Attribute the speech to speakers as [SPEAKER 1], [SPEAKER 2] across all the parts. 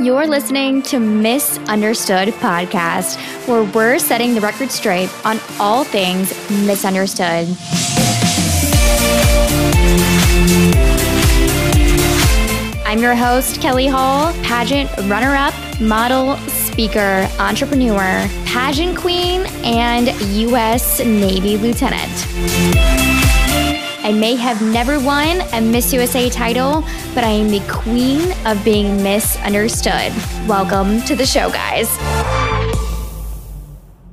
[SPEAKER 1] You're listening to Misunderstood Podcast, where we're setting the record straight on all things misunderstood. I'm your host, Kelly Hall, pageant runner up, model, speaker, entrepreneur, pageant queen, and U.S. Navy lieutenant. I may have never won a Miss USA title, but I am the queen of being misunderstood. Welcome to the show, guys.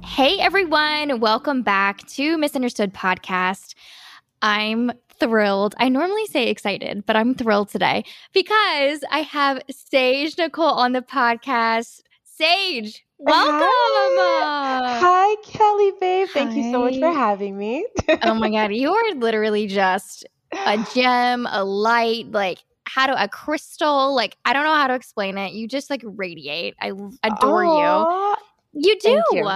[SPEAKER 1] Hey, everyone. Welcome back to Misunderstood Podcast. I'm thrilled. I normally say excited, but I'm thrilled today because I have Sage Nicole on the podcast. Sage, welcome.
[SPEAKER 2] Hi, Hi Kelly, babe. Thank Hi. you so much for having me.
[SPEAKER 1] oh my God. You are literally just a gem, a light, like how to a crystal. Like, I don't know how to explain it. You just like radiate. I adore Aww. you. You do. You.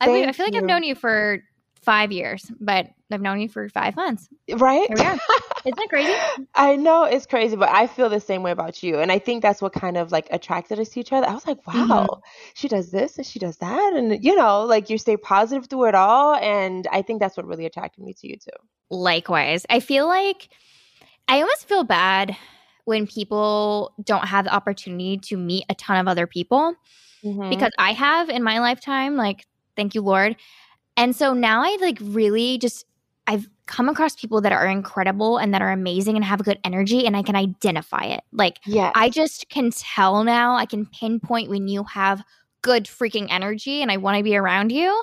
[SPEAKER 1] I, mean, I feel like you. I've known you for five years, but I've known you for five months.
[SPEAKER 2] Right?
[SPEAKER 1] Here we are. Isn't that crazy?
[SPEAKER 2] I know it's crazy, but I feel the same way about you. And I think that's what kind of like attracted us to each other. I was like, wow, mm-hmm. she does this and she does that. And, you know, like you stay positive through it all. And I think that's what really attracted me to you too.
[SPEAKER 1] Likewise. I feel like I almost feel bad when people don't have the opportunity to meet a ton of other people mm-hmm. because I have in my lifetime, like, thank you, Lord. And so now I like really just I've come across people that are incredible and that are amazing and have good energy and I can identify it. Like yes. I just can tell now, I can pinpoint when you have good freaking energy and I want to be around you.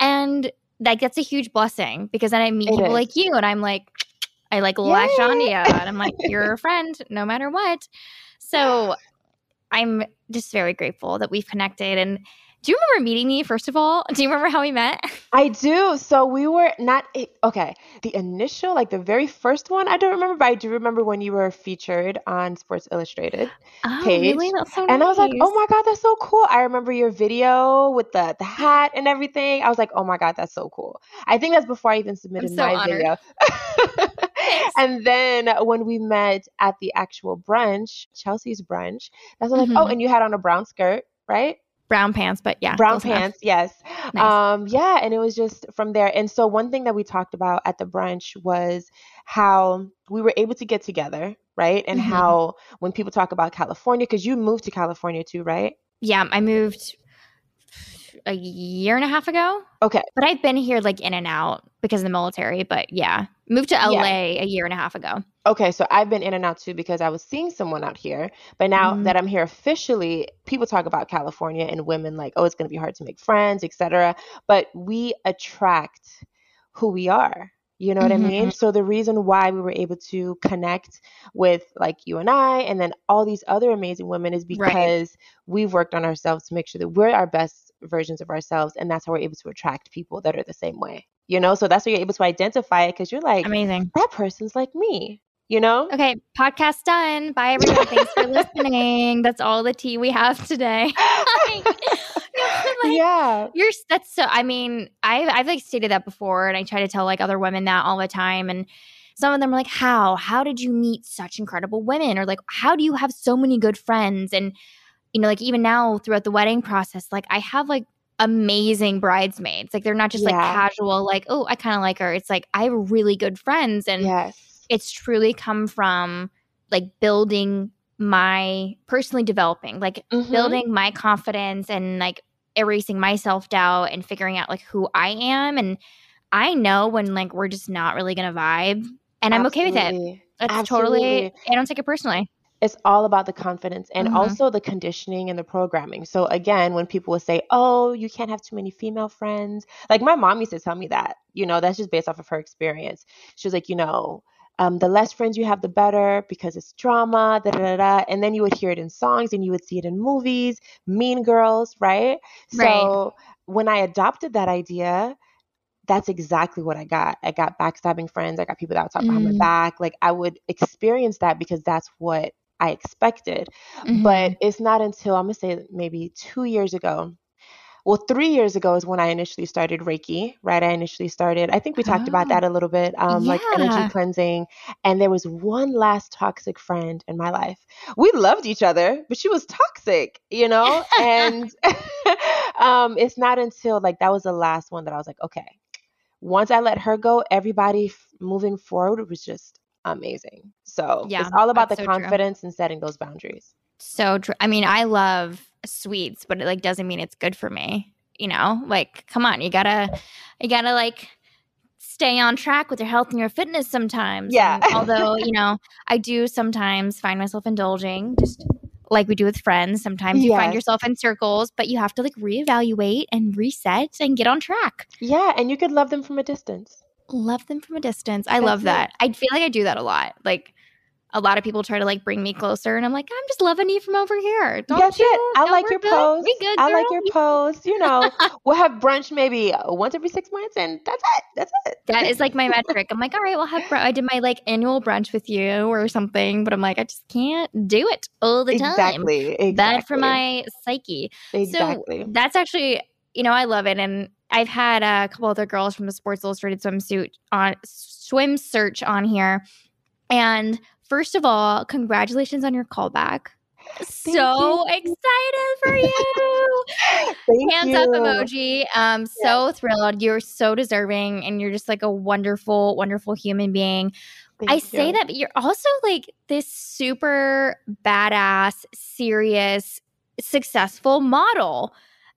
[SPEAKER 1] And that gets a huge blessing because then I meet it people is. like you and I'm like, I like latch on to you and I'm like, you're a friend no matter what. So I'm just very grateful that we've connected and do you remember meeting me, first of all? Do you remember how we met?
[SPEAKER 2] I do. So we were not, okay, the initial, like the very first one, I don't remember, but I do remember when you were featured on Sports Illustrated
[SPEAKER 1] oh, page. Really? That's so
[SPEAKER 2] and
[SPEAKER 1] nice.
[SPEAKER 2] I was like, oh my God, that's so cool. I remember your video with the, the hat and everything. I was like, oh my God, that's so cool. I think that's before I even submitted so my honored. video. and then when we met at the actual brunch, Chelsea's brunch, that's when mm-hmm. like, oh, and you had on a brown skirt, right?
[SPEAKER 1] Brown pants, but yeah.
[SPEAKER 2] Brown pants, enough. yes. Nice. Um, yeah, and it was just from there. And so one thing that we talked about at the brunch was how we were able to get together, right? And mm-hmm. how when people talk about California, because you moved to California too, right?
[SPEAKER 1] Yeah, I moved a year and a half ago.
[SPEAKER 2] Okay.
[SPEAKER 1] But I've been here like in and out because of the military. But yeah, moved to LA yeah. a year and a half ago.
[SPEAKER 2] Okay, so I've been in and out too because I was seeing someone out here. But now mm-hmm. that I'm here officially, people talk about California and women like, oh, it's going to be hard to make friends, etc. But we attract who we are. You know what mm-hmm. I mean? So the reason why we were able to connect with like you and I and then all these other amazing women is because right. we've worked on ourselves to make sure that we're our best versions of ourselves and that's how we're able to attract people that are the same way. You know, so that's why you're able to identify it because you're like,
[SPEAKER 1] amazing.
[SPEAKER 2] That person's like me you know?
[SPEAKER 1] Okay, podcast done. Bye, everyone. Thanks for listening. That's all the tea we have today. like, like,
[SPEAKER 2] yeah,
[SPEAKER 1] you're that's so. I mean, I've I've like stated that before, and I try to tell like other women that all the time, and some of them are like, "How? How did you meet such incredible women?" Or like, "How do you have so many good friends?" And you know, like even now throughout the wedding process, like I have like amazing bridesmaids. Like they're not just yeah. like casual, like, oh, I kind of like her. It's like I have really good friends, and
[SPEAKER 2] yes
[SPEAKER 1] it's truly come from like building my personally developing, like mm-hmm. building my confidence and like erasing my self doubt and figuring out like who I am. And I know when like we're just not really gonna vibe, and I'm okay with it. It's Absolutely. totally. I don't take it personally
[SPEAKER 2] it's all about the confidence and mm-hmm. also the conditioning and the programming. So again, when people will say, "Oh, you can't have too many female friends," like my mom used to tell me that. You know, that's just based off of her experience. She was like, you know, um, the less friends you have, the better because it's drama, da, da, da, And then you would hear it in songs and you would see it in movies, Mean Girls, right? right. So when I adopted that idea, that's exactly what I got. I got backstabbing friends. I got people that would talk mm. behind my mm. back. Like I would experience that because that's what I expected. Mm-hmm. But it's not until I'm gonna say maybe two years ago well, three years ago is when I initially started Reiki, right? I initially started, I think we talked about that
[SPEAKER 1] Oh,
[SPEAKER 2] a little bit, um, like energy cleansing. And there was one last toxic friend in my life. We loved each other, but she was toxic, you know? And um, it's not until like that was the last one that I was like, okay, once I let her go, everybody f- moving forward was just amazing. So
[SPEAKER 1] Yeah,
[SPEAKER 2] it's all about the
[SPEAKER 1] so true.
[SPEAKER 2] confidence and setting those boundaries.
[SPEAKER 1] So true. I mean, I love sweets, but it like doesn't mean it's good for me. You know, like come on, you gotta, you gotta like stay on track with your health and your fitness sometimes.
[SPEAKER 2] Yeah.
[SPEAKER 1] And although you know, I do sometimes find myself indulging, just like we do with friends. Sometimes you find yourself in circles, but you have to like reevaluate and reset and get on track.
[SPEAKER 2] Yeah, and you could love them from a distance.
[SPEAKER 1] Love them from a distance. I
[SPEAKER 2] That's
[SPEAKER 1] love
[SPEAKER 2] it.
[SPEAKER 1] that. I feel like I do that a lot. Like. A lot of people try to like bring me closer, and I'm like, I'm just loving you from over here. Don't
[SPEAKER 2] That's
[SPEAKER 1] you?
[SPEAKER 2] it. I
[SPEAKER 1] No,
[SPEAKER 2] like your
[SPEAKER 1] good.
[SPEAKER 2] post.
[SPEAKER 1] Good,
[SPEAKER 2] I like your post. You know, we'll have brunch maybe uh, once every six months, and that's it. That's it.
[SPEAKER 1] That is like my metric. I'm like, all right, we'll have. Br- I did my like annual brunch with you or something, but I'm like, I just can't do it all the time.
[SPEAKER 2] exactly. Exactly.
[SPEAKER 1] Bad for my psyche.
[SPEAKER 2] exactly.
[SPEAKER 1] So that's actually, you know, I love it, and I've had a couple other girls from the Sports Illustrated swimsuit on swim search on here, and first of all, congratulations on your callback. So excited for you.
[SPEAKER 2] Thank
[SPEAKER 1] hands up emoji. Um so thrilled. You're so deserving and you're just like a wonderful wonderful human being.
[SPEAKER 2] Thank
[SPEAKER 1] i say that but you're also like this super badass serious successful model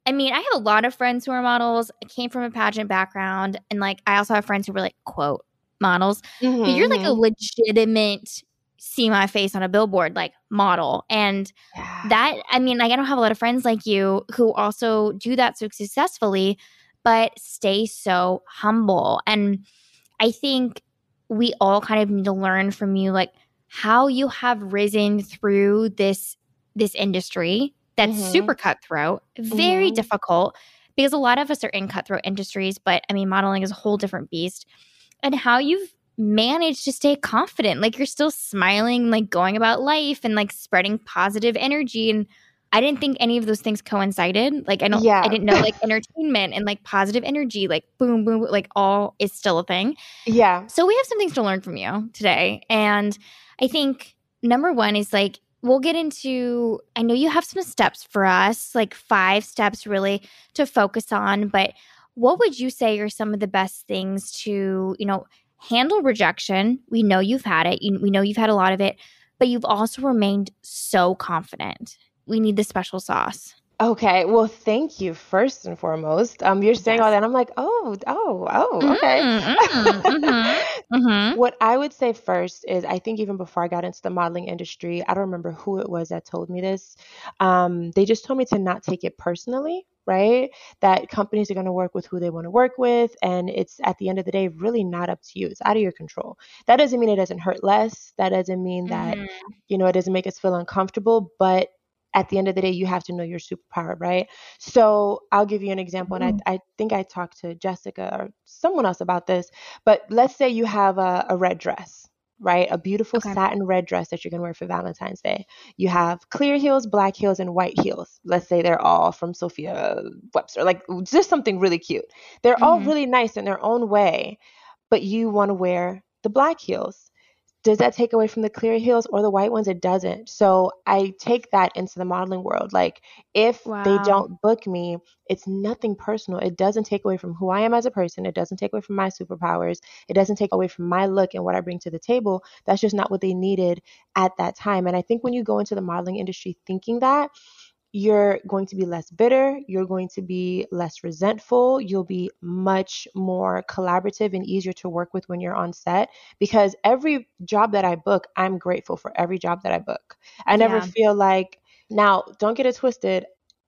[SPEAKER 1] i mean i have a lot of friends who are models. I came from a pageant background and like i also have friends who were like quote models. But you're like a
[SPEAKER 2] Mhm.
[SPEAKER 1] legitimate see my face on a billboard like model. And
[SPEAKER 2] Yeah.
[SPEAKER 1] that i mean like i don't have a lot of friends like you who also do that so successfully but stay so humble. And i think we all kind of need to learn from you like how you have risen through this this industry that's
[SPEAKER 2] Mhm.
[SPEAKER 1] super cutthroat very
[SPEAKER 2] Mhm.
[SPEAKER 1] difficult because a lot of us are in cutthroat industries but i mean modeling is a whole different beast and how you've managed to stay confident like you're still smiling like going about life and like spreading positive energy and i didn't think any of those things coincided like i don't
[SPEAKER 2] Yeah.
[SPEAKER 1] i didn't know like entertainment and like positive energy like boom boom like all is still a thing
[SPEAKER 2] yeah.
[SPEAKER 1] so we have some things to learn from you today. And I think number one is like, we'll get into, I know you have some steps for us, like five steps really to focus on, but what would you say are some of the best things to, you know, handle rejection? We know you've had it, you, we know you've had a lot of it, but you've also remained so confident. We need the special sauce.
[SPEAKER 2] Okay. Well, thank you first and foremost. Um, you're saying all
[SPEAKER 1] Yes.
[SPEAKER 2] that. I'm like, oh, oh, oh, okay.
[SPEAKER 1] Mm, mm, mhm, mhm.
[SPEAKER 2] What I would say first is I think even before I got into the modeling industry, I don't remember who it was that told me this. Um, they just told me to not take it personally, right? That companies are going to work with who they want to work with. And it's at the end of the day, really not up to you. It's out of your control. That doesn't mean it doesn't hurt less. That doesn't mean that,
[SPEAKER 1] Mhm.
[SPEAKER 2] you know, it doesn't make us feel uncomfortable. But at the end of the day, you have to know your superpower, right? So I'll give you an example. And I, I think I talked to Jessica or someone else about this. But let's say you have a, a red dress, right? A beautiful
[SPEAKER 1] Okay.
[SPEAKER 2] satin red dress that you're going to wear for Valentine's Day. You have clear heels, black heels, and white heels. Let's say they're all from Sophia Webster, like just something really cute. They're all
[SPEAKER 1] Mhm.
[SPEAKER 2] really nice in their own way, but you want to wear the black heels. Does that take away from the clear heels or the white ones? It doesn't. So I take that into the modeling world. Like if they don't book me, it's nothing personal. It doesn't take away from who I am as a person. It doesn't take away from my superpowers. It doesn't take away from my look and what I bring to the table. That's just not what they needed at that time. And I think when you go into the modeling industry thinking that, you're going to be less bitter. You're going to be less resentful. You'll be much more collaborative and easier to work with when you're on set because every job that I book, I'm grateful for every job that I book. I never
[SPEAKER 1] Yeah.
[SPEAKER 2] feel like, now, don't get it twisted.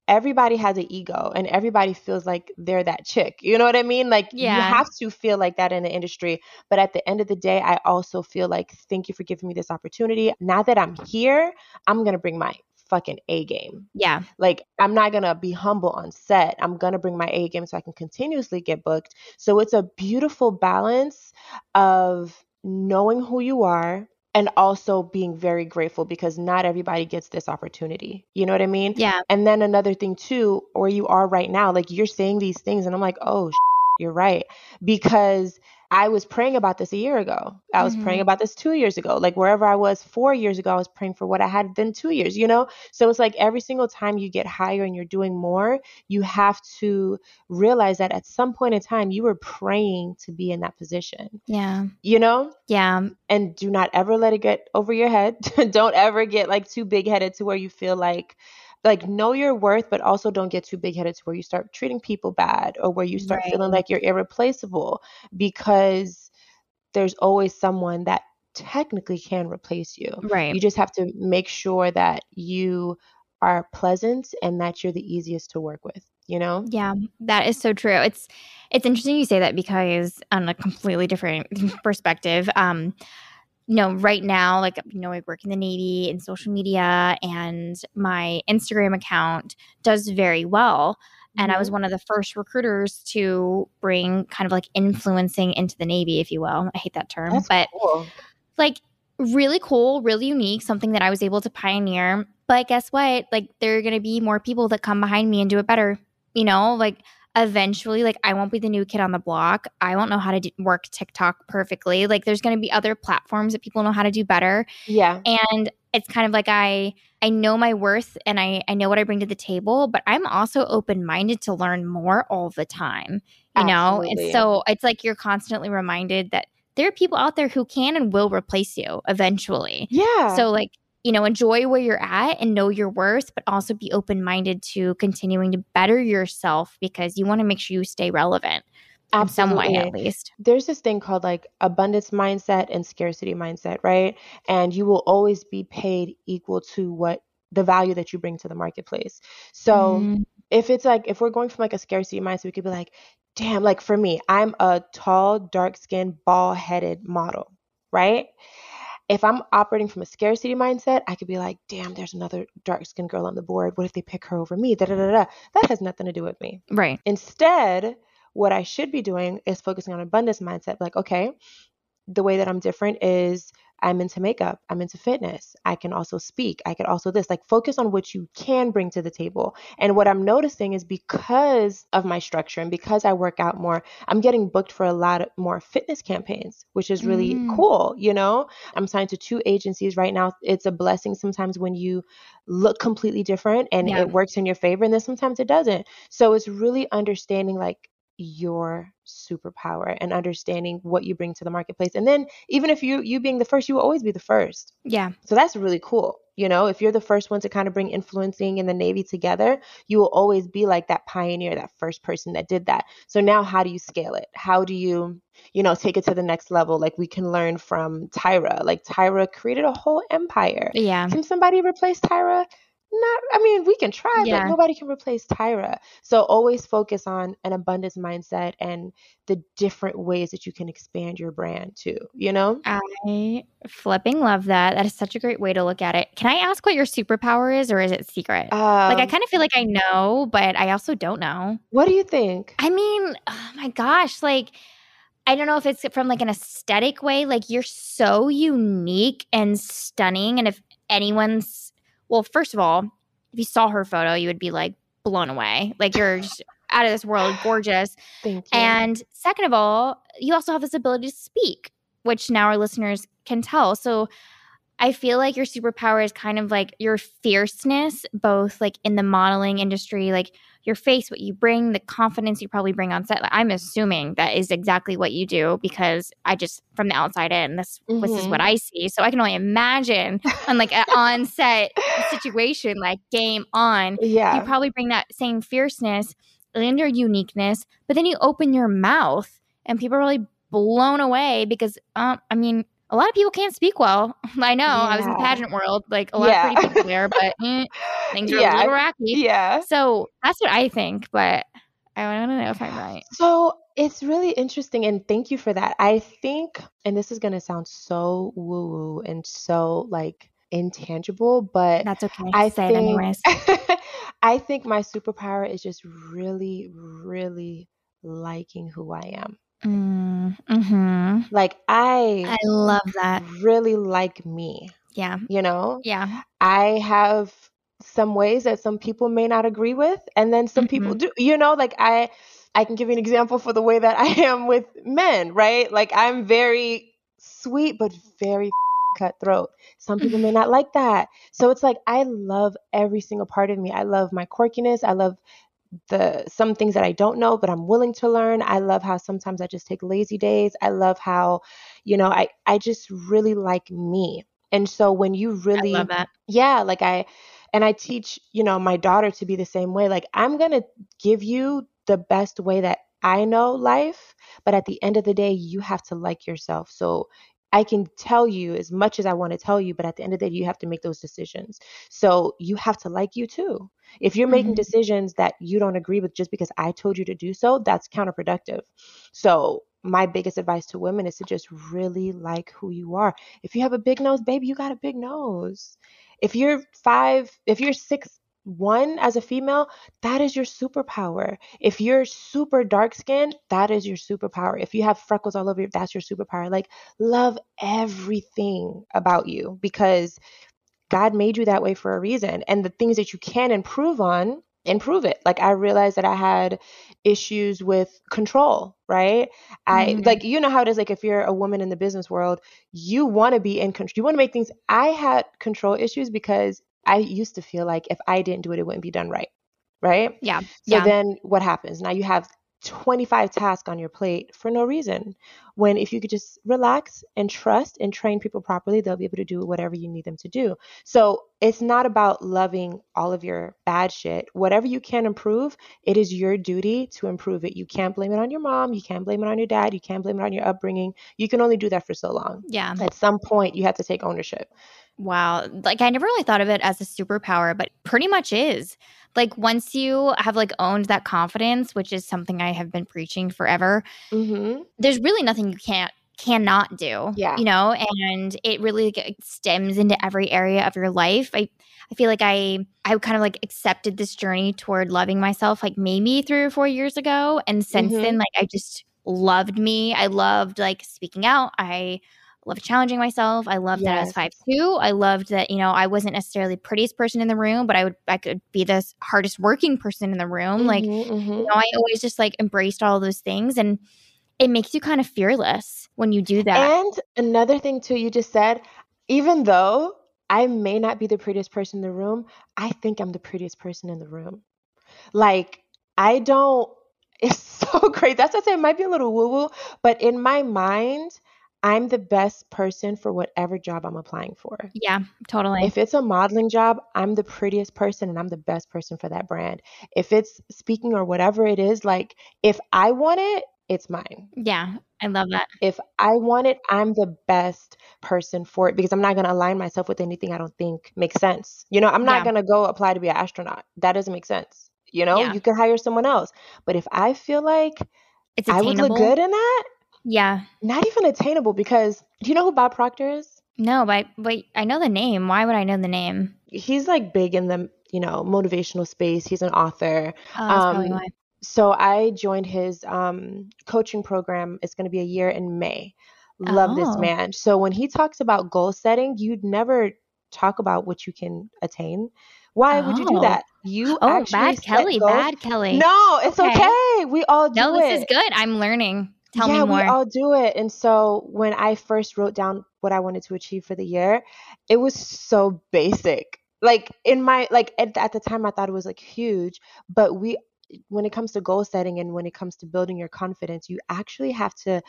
[SPEAKER 2] Everybody has an ego and everybody feels like they're that chick. You know what I mean? Like, you have to feel like that in the industry. But at the end of the day, I also feel like, thank you for giving me this opportunity. Now that I'm here, I'm going to bring my fucking A game.
[SPEAKER 1] Yeah.
[SPEAKER 2] Like, I'm not going to be humble on set. I'm going to bring my A game so I can continuously get booked. So it's a beautiful balance of knowing who you are, and also being very grateful because not everybody gets this opportunity. You know what I mean?
[SPEAKER 1] Yeah.
[SPEAKER 2] And then another thing too, where you are right now, like you're saying these things, and I'm like, oh, you're right, because I was praying about this a year ago. I was mm-hmm. praying about this two years ago. Like wherever I was four years ago, I was praying for what I had then two years, you know? So it's like every single time you get higher and you're doing more, you have to realize that at some point in time, you were praying to be in that position.
[SPEAKER 1] Yeah.
[SPEAKER 2] You know?
[SPEAKER 1] Yeah.
[SPEAKER 2] And do not ever let it get over your head. Don't ever get like too big headed to where you feel like, like know your worth but also don't get too big headed to where you start treating people bad or where you start right. feeling like you're irreplaceable because there's always someone that technically can replace you.
[SPEAKER 1] Right.
[SPEAKER 2] You just have to make sure that you are pleasant and that you're the easiest to work with you know?
[SPEAKER 1] Yeah that is so true. It's it's interesting you say that because on a completely different perspective um you know, right now, like, you know, I work in the Navy and social media and my Instagram account does very well. And. I was mm-hmm. one of the first recruiters to bring kind of like influencing into the Navy, if you will. I hate that term,
[SPEAKER 2] That's
[SPEAKER 1] but
[SPEAKER 2] cool.
[SPEAKER 1] like really cool, really unique, something that I was able to pioneer. But guess what? Like, there are going to be more people that come behind me and do it better. You know, like eventually like I won't be the new kid on the block. I won't know how to do, work TikTok perfectly. Like there's going to be other platforms that people know how to do better.
[SPEAKER 2] Yeah.
[SPEAKER 1] And it's kind of like I I know my worth and I I know what I bring to the table, but I'm also open-minded to learn more all the time. You Absolutely. know? And so it's like you're constantly reminded that there are people out there who can and will replace you eventually.
[SPEAKER 2] Yeah.
[SPEAKER 1] So like you know, enjoy where you're at and know your worth, but also be open minded to continuing to better yourself because you want to make sure you stay relevant. Absolutely. some way at least.
[SPEAKER 2] There's this thing called like abundance mindset and scarcity mindset, right? And you will always be paid equal to what the value that you bring to the marketplace. So mm. if it's like if we're going from like a scarcity mindset, we could be like, damn, like for me, I'm a tall, dark skinned, bald headed model, right? If I'm operating from a scarcity mindset, I could be like, damn, there's another dark skinned girl on the board. What if they pick her over me? Da, da, da, da. That has nothing to do with me.
[SPEAKER 1] Right.
[SPEAKER 2] Instead, what I should be doing is focusing on abundance mindset. Like, okay, the way that I'm different is I'm into makeup, I'm into fitness. I can also speak. I could also this. Like focus on what you can bring to the table. And what I'm noticing is because of my structure and because I work out more, I'm getting booked for a lot more fitness campaigns, which is really mm. cool, you know? I'm signed to two agencies right now. It's a blessing sometimes when you look completely different and yeah. it works in your favor and then sometimes it doesn't. So it's really understanding like your superpower and understanding what you bring to the marketplace. And then even if you you being the first, you will always be the first.
[SPEAKER 1] Yeah.
[SPEAKER 2] So that's really cool. You know, if you're the first one to kind of bring influencing in the Navy together, you will always be like that pioneer, that first person that did that. So now how do you scale it? How do you, you know, take it to the next level? Like we can learn from Tyra. Like Tyra created a whole empire.
[SPEAKER 1] Yeah.
[SPEAKER 2] Can somebody replace Tyra? Not i mean we can try yeah. but nobody can replace tyra so always focus on an abundance mindset and the different ways that you can expand your brand too you know
[SPEAKER 1] i flipping love that that is such a great way to look at it can i ask what your superpower is or is it secret um, like i um kind of feel like i know but i also don't know
[SPEAKER 2] what do you think
[SPEAKER 1] i mean oh my gosh like I don't know if it's from like an aesthetic way. Like you're so unique and stunning. And if anyone's well, first of all, if you saw her photo, you would be like blown away. Like you're just out of this world, gorgeous.
[SPEAKER 2] Thank you.
[SPEAKER 1] And second of all, you also have this ability to speak, which now our listeners can tell. So I feel like your superpower is kind of like your fierceness, both like in the modeling industry, like your face, what you bring, the confidence you probably bring on set. Like, I'm assuming that is exactly what you do because I just from the outside in, this mm-hmm. this is what mm-hmm. I see. So I can only imagine on like an on set situation, like game on.
[SPEAKER 2] Yeah.
[SPEAKER 1] You probably bring that same fierceness and your uniqueness, but then you open your mouth and people are really blown away because um, I mean a lot of people can't speak well. I know. Yeah. I was in the pageant world, like a lot yeah. of pretty people there, but eh, things are yeah. a little rocky.
[SPEAKER 2] Yeah.
[SPEAKER 1] So that's what I think, but I want to know if I'm right.
[SPEAKER 2] So it's really interesting, and thank you for that. I think, and this is going to sound so woo woo and so like intangible, but
[SPEAKER 1] that's okay. I say think, it anyways.
[SPEAKER 2] I think my superpower is just really, really liking who I am.
[SPEAKER 1] Mm
[SPEAKER 2] Mm-hmm. Like I
[SPEAKER 1] I love that.
[SPEAKER 2] Really like me.
[SPEAKER 1] Yeah.
[SPEAKER 2] You know?
[SPEAKER 1] Yeah.
[SPEAKER 2] I have some ways that some people may not agree with and then some mm-hmm. people do. You know, like I I can give you an example for the way that I am with men, right? Like I'm very sweet but very cutthroat. Some people may not like that. So it's like I love every single part of me. I love my quirkiness. I love the some things that I don't know, but I'm willing to learn. I love how sometimes I just take lazy days. I love how, you know, I I just really like me. And so when you really Yeah, like I and I teach, you know, my daughter to be the same way. Like I'm going to give you the best way that I know life, but at the end of the day, you have to like yourself. So I can tell you as much as I want to tell you, but at the end of the day, you have to make those decisions. So you have to like you too. If you're making mm-hmm. decisions that you don't agree with just because I told you to do so, that's counterproductive. So my biggest advice to women is to just really like who you are. If you have a big nose, baby, you got a big nose. If you're five, if you're six one as a female, that is your superpower. If you're super dark skinned, that is your superpower. If you have freckles all over you, that's your superpower. Like, love everything about you because God made you that way for a reason. And the things that you can improve on, improve it. Like, I realized that I had issues with control, right? I mm-hmm. like, you know how it is. Like, if you're a woman in the business world, you want to be in control. You want to make things. I had control issues because I used to feel like if I didn't do it, it wouldn't be done right. Right?
[SPEAKER 1] Yeah.
[SPEAKER 2] So
[SPEAKER 1] yeah.
[SPEAKER 2] then what happens? Now you have 25 tasks on your plate for no reason. When if you could just relax and trust and train people properly, they'll be able to do whatever you need them to do. So it's not about loving all of your bad shit. Whatever you can improve, it is your duty to improve it. You can't blame it on your mom. You can't blame it on your dad. You can't blame it on your upbringing. You can only do that for so long.
[SPEAKER 1] Yeah.
[SPEAKER 2] At some point, you have to take ownership.
[SPEAKER 1] Wow. Like I never really thought of it as a superpower, but pretty much is. Like once you have like owned that confidence, which is something I have been preaching forever, mm-hmm. there's really nothing you can't cannot do.
[SPEAKER 2] Yeah.
[SPEAKER 1] You know, and it really stems into every area of your life. I I feel like I I kind of like accepted this journey toward loving myself like maybe 3 or 4 years ago and since mm-hmm. then like I just loved me. I loved like speaking out. I loved challenging myself. I loved yes. that I was five two. I loved that, you know, I wasn't necessarily the prettiest person in the room, but I would I could be the hardest working person in the room. Mm-hmm, like, mm-hmm. you know, I always just like embraced all those things and it makes you kind of fearless when you do that.
[SPEAKER 2] And another thing too, you just said, even though I may not be the prettiest person in the room, I think I'm the prettiest person in the room. Like, I don't it's so great. That's what I say it might be a little woo-woo, but in my mind, I'm the best person for whatever job I'm applying for.
[SPEAKER 1] Yeah, totally.
[SPEAKER 2] If it's a modeling job, I'm the prettiest person and I'm the best person for that brand. If it's speaking or whatever it is, like if I want it, it's mine.
[SPEAKER 1] Yeah, I love that.
[SPEAKER 2] If I want it, I'm the best person for it because I'm not going to align myself with anything I don't think makes sense. You know, I'm not yeah. going to go apply to be an astronaut. That doesn't make sense. You know, yeah. you can hire someone else. But if I feel like it's I would look good in that,
[SPEAKER 1] yeah.
[SPEAKER 2] Not even attainable because do you know who Bob Proctor is?
[SPEAKER 1] No, but but I know the name. Why would I know the name?
[SPEAKER 2] He's like big in the you know motivational space. He's an author.
[SPEAKER 1] Oh, that's um, probably why.
[SPEAKER 2] So I joined his um, coaching program. It's going to be a year in May. Love oh. this man. So when he talks about goal setting, you'd never talk about what you can attain. Why oh. would you do oh. that? You
[SPEAKER 1] oh, bad Kelly, goals. bad Kelly.
[SPEAKER 2] No, it's okay. okay. We all do it.
[SPEAKER 1] no,
[SPEAKER 2] this
[SPEAKER 1] is good. I'm learning. Tell
[SPEAKER 2] yeah,
[SPEAKER 1] me more.
[SPEAKER 2] we all do it. And so when I first wrote down what I wanted to achieve for the year, it was so basic. Like in my like at, at the time I thought it was like huge, but we when it comes to goal setting and when it comes to building your confidence, you actually have to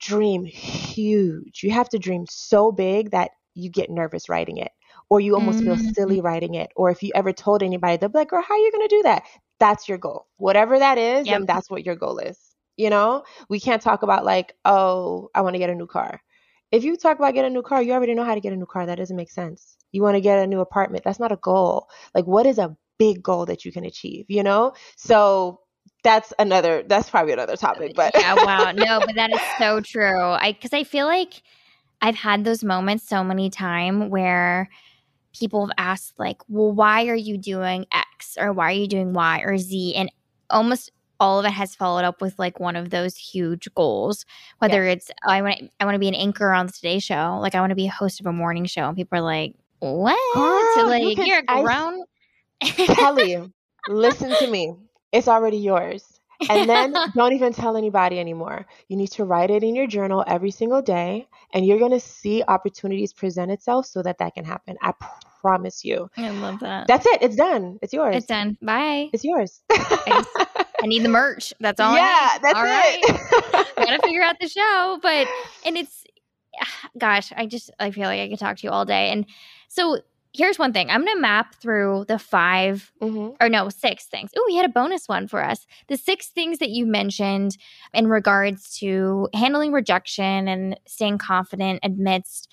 [SPEAKER 2] dream huge. You have to dream so big that you get nervous writing it or you almost mm-hmm. feel silly writing it. Or if you ever told anybody, they'll be like, girl, how are you going to do that? That's your goal. Whatever that is, yep. and that's what your goal is. You know, we can't talk about like, oh, I want to get a new car. If you talk about getting a new car, you already know how to get a new car. That doesn't make sense. You want to get a new apartment. That's not a goal. Like, what is a big goal that you can achieve? You know? Mm. So that's another, that's probably another topic, but
[SPEAKER 1] yeah, wow. No, but that is so true. I, cause I feel like I've had those moments so many times where people have asked, like, well, why are you doing X or why are you doing Y or Z? And almost all of it has followed up with like one of those huge goals. Whether yes. it's oh, I want I want to be an anchor on the Today Show, like I want to be a host of a morning show, and people are like, "What?" Ah, Girl, so like you are a grown.
[SPEAKER 2] Kelly, listen to me. It's already yours. And then don't even tell anybody anymore. You need to write it in your journal every single day, and you're going to see opportunities present itself so that that can happen. I promise you.
[SPEAKER 1] I love that.
[SPEAKER 2] That's it. It's done. It's yours.
[SPEAKER 1] It's done. Bye.
[SPEAKER 2] It's yours.
[SPEAKER 1] I need the merch. That's all.
[SPEAKER 2] Yeah, that's all it.
[SPEAKER 1] Right. Gotta figure out the show, but and it's, gosh, I just I feel like I could talk to you all day. And so here's one thing. I'm going to map through the 5 mm-hmm. or no, six things. Oh, we had a bonus one for us. The six things that you mentioned in regards to handling rejection and staying confident amidst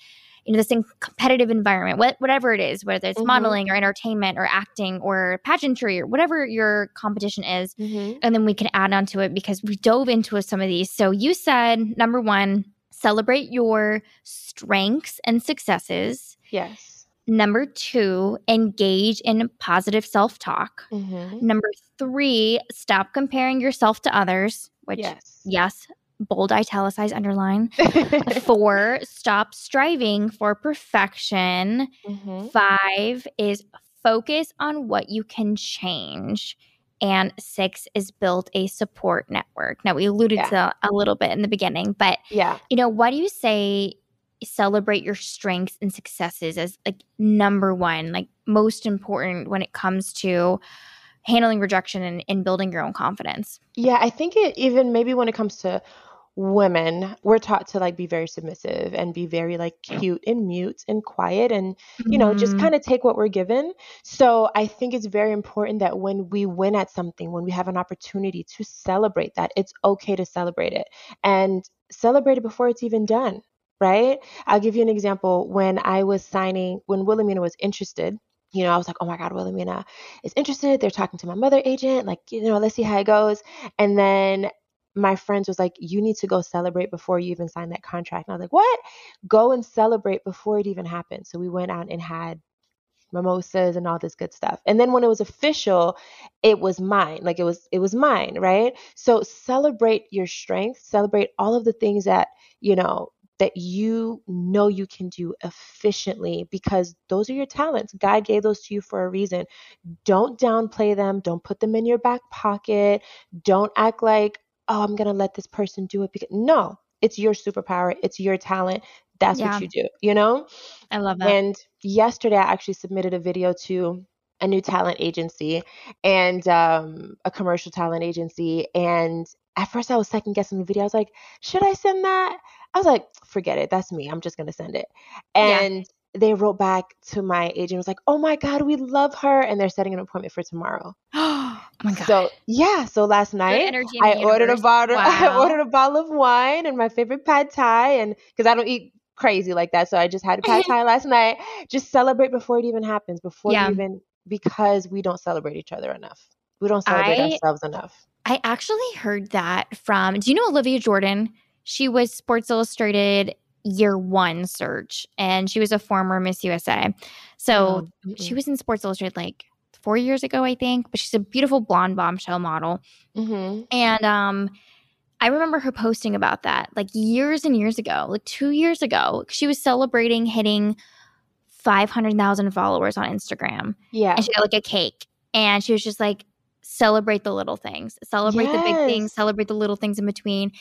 [SPEAKER 1] you know this competitive environment what, whatever it is whether it's mm-hmm. modeling or entertainment or acting or pageantry or whatever your competition is mm-hmm. and then we can add on to it because we dove into some of these so you said number one celebrate your strengths and successes
[SPEAKER 2] yes
[SPEAKER 1] Number two, engage in positive self talk. Mm-hmm. Number three, stop comparing yourself to others, which, yes, yes bold, italicized, underline. Four, stop striving for perfection. Mm-hmm. Five is focus on what you can change. And six is build a support network. Now, we alluded yeah. to a little bit in the beginning, but
[SPEAKER 2] yeah,
[SPEAKER 1] you know, why do you say celebrate your strengths and successes as like number one, like most important when it comes to handling rejection and, and building your own confidence?
[SPEAKER 2] Yeah, I think it even maybe when it comes to women we're taught to like be very submissive and be very like cute and mute and quiet and you know mm-hmm. just kind of take what we're given so i think it's very important that when we win at something when we have an opportunity to celebrate that it's okay to celebrate it and celebrate it before it's even done right? I'll give you an example. When I was signing, when Wilhelmina was interested, you know, I was like, oh my God, Wilhelmina is interested. They're talking to my mother agent. Like, you know, let's see how it goes. And then my friends was like, you need to go celebrate before you even sign that contract. And I was like, what? Go and celebrate before it even happened. So we went out and had mimosas and all this good stuff. And then when it was official, it was mine. Like it was it was mine, right? So celebrate your strength, celebrate all of the things that, you know, that you know you can do efficiently because those are your talents. God gave those to you for a reason. Don't downplay them. Don't put them in your back pocket. Don't act like, oh, I'm going to let this person do it because no, it's your superpower. It's your talent. That's yeah. what you do, you know?
[SPEAKER 1] I love that.
[SPEAKER 2] And yesterday I actually submitted a video to a new talent agency and um, a commercial talent agency. And at first I was second guessing the video. I was like, should I send that? I was like, forget it. That's me. I'm just going to send it. And yeah. they wrote back to my agent, was like, oh my God, we love her. And they're setting an appointment for tomorrow.
[SPEAKER 1] oh my God.
[SPEAKER 2] So, yeah. So last night, I ordered a bottle, wow. I ordered a bottle of wine and my favorite pad thai. And because I don't eat crazy like that. So I just had a pad thai last night. Just celebrate before it even happens, before yeah. even, because we don't celebrate each other enough. We don't celebrate I, ourselves enough.
[SPEAKER 1] I actually heard that from, do you know Olivia Jordan? She was Sports Illustrated year one search and she was a former Miss USA. So oh, she was in Sports Illustrated like four years ago, I think, but she's a beautiful blonde bombshell model. Mm-hmm. And um, I remember her posting about that like years and years ago, like two years ago. She was celebrating hitting 500,000 followers on Instagram.
[SPEAKER 2] Yeah.
[SPEAKER 1] And she got like a cake. And she was just like, celebrate the little things, celebrate yes. the big things, celebrate the little things in between.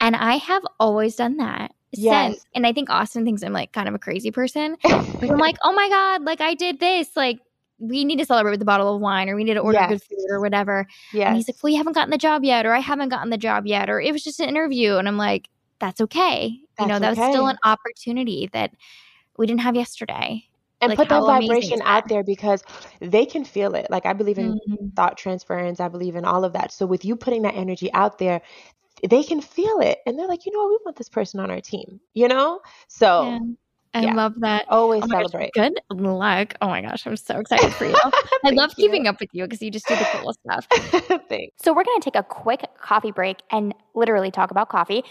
[SPEAKER 1] And I have always done that yes. since. And I think Austin thinks I'm like kind of a crazy person. I'm like, oh my God, like I did this. Like, we need to celebrate with a bottle of wine or we need to order yes. good food or whatever.
[SPEAKER 2] Yes.
[SPEAKER 1] And he's like, well, you haven't gotten the job yet, or I haven't gotten the job yet, or it was just an interview. And I'm like, that's okay. That's you know, that okay. was still an opportunity that we didn't have yesterday
[SPEAKER 2] and like put that vibration out there because they can feel it. Like I believe in mm-hmm. thought transference, I believe in all of that. So with you putting that energy out there, they can feel it and they're like, you know what, we want this person on our team, you know? So yeah.
[SPEAKER 1] I yeah. love that.
[SPEAKER 2] Always oh celebrate.
[SPEAKER 1] Gosh, good luck. Oh my gosh, I'm so excited for you. I love you. keeping up with you because you just do the coolest stuff.
[SPEAKER 2] Thanks.
[SPEAKER 1] So we're going to take a quick coffee break and literally talk about coffee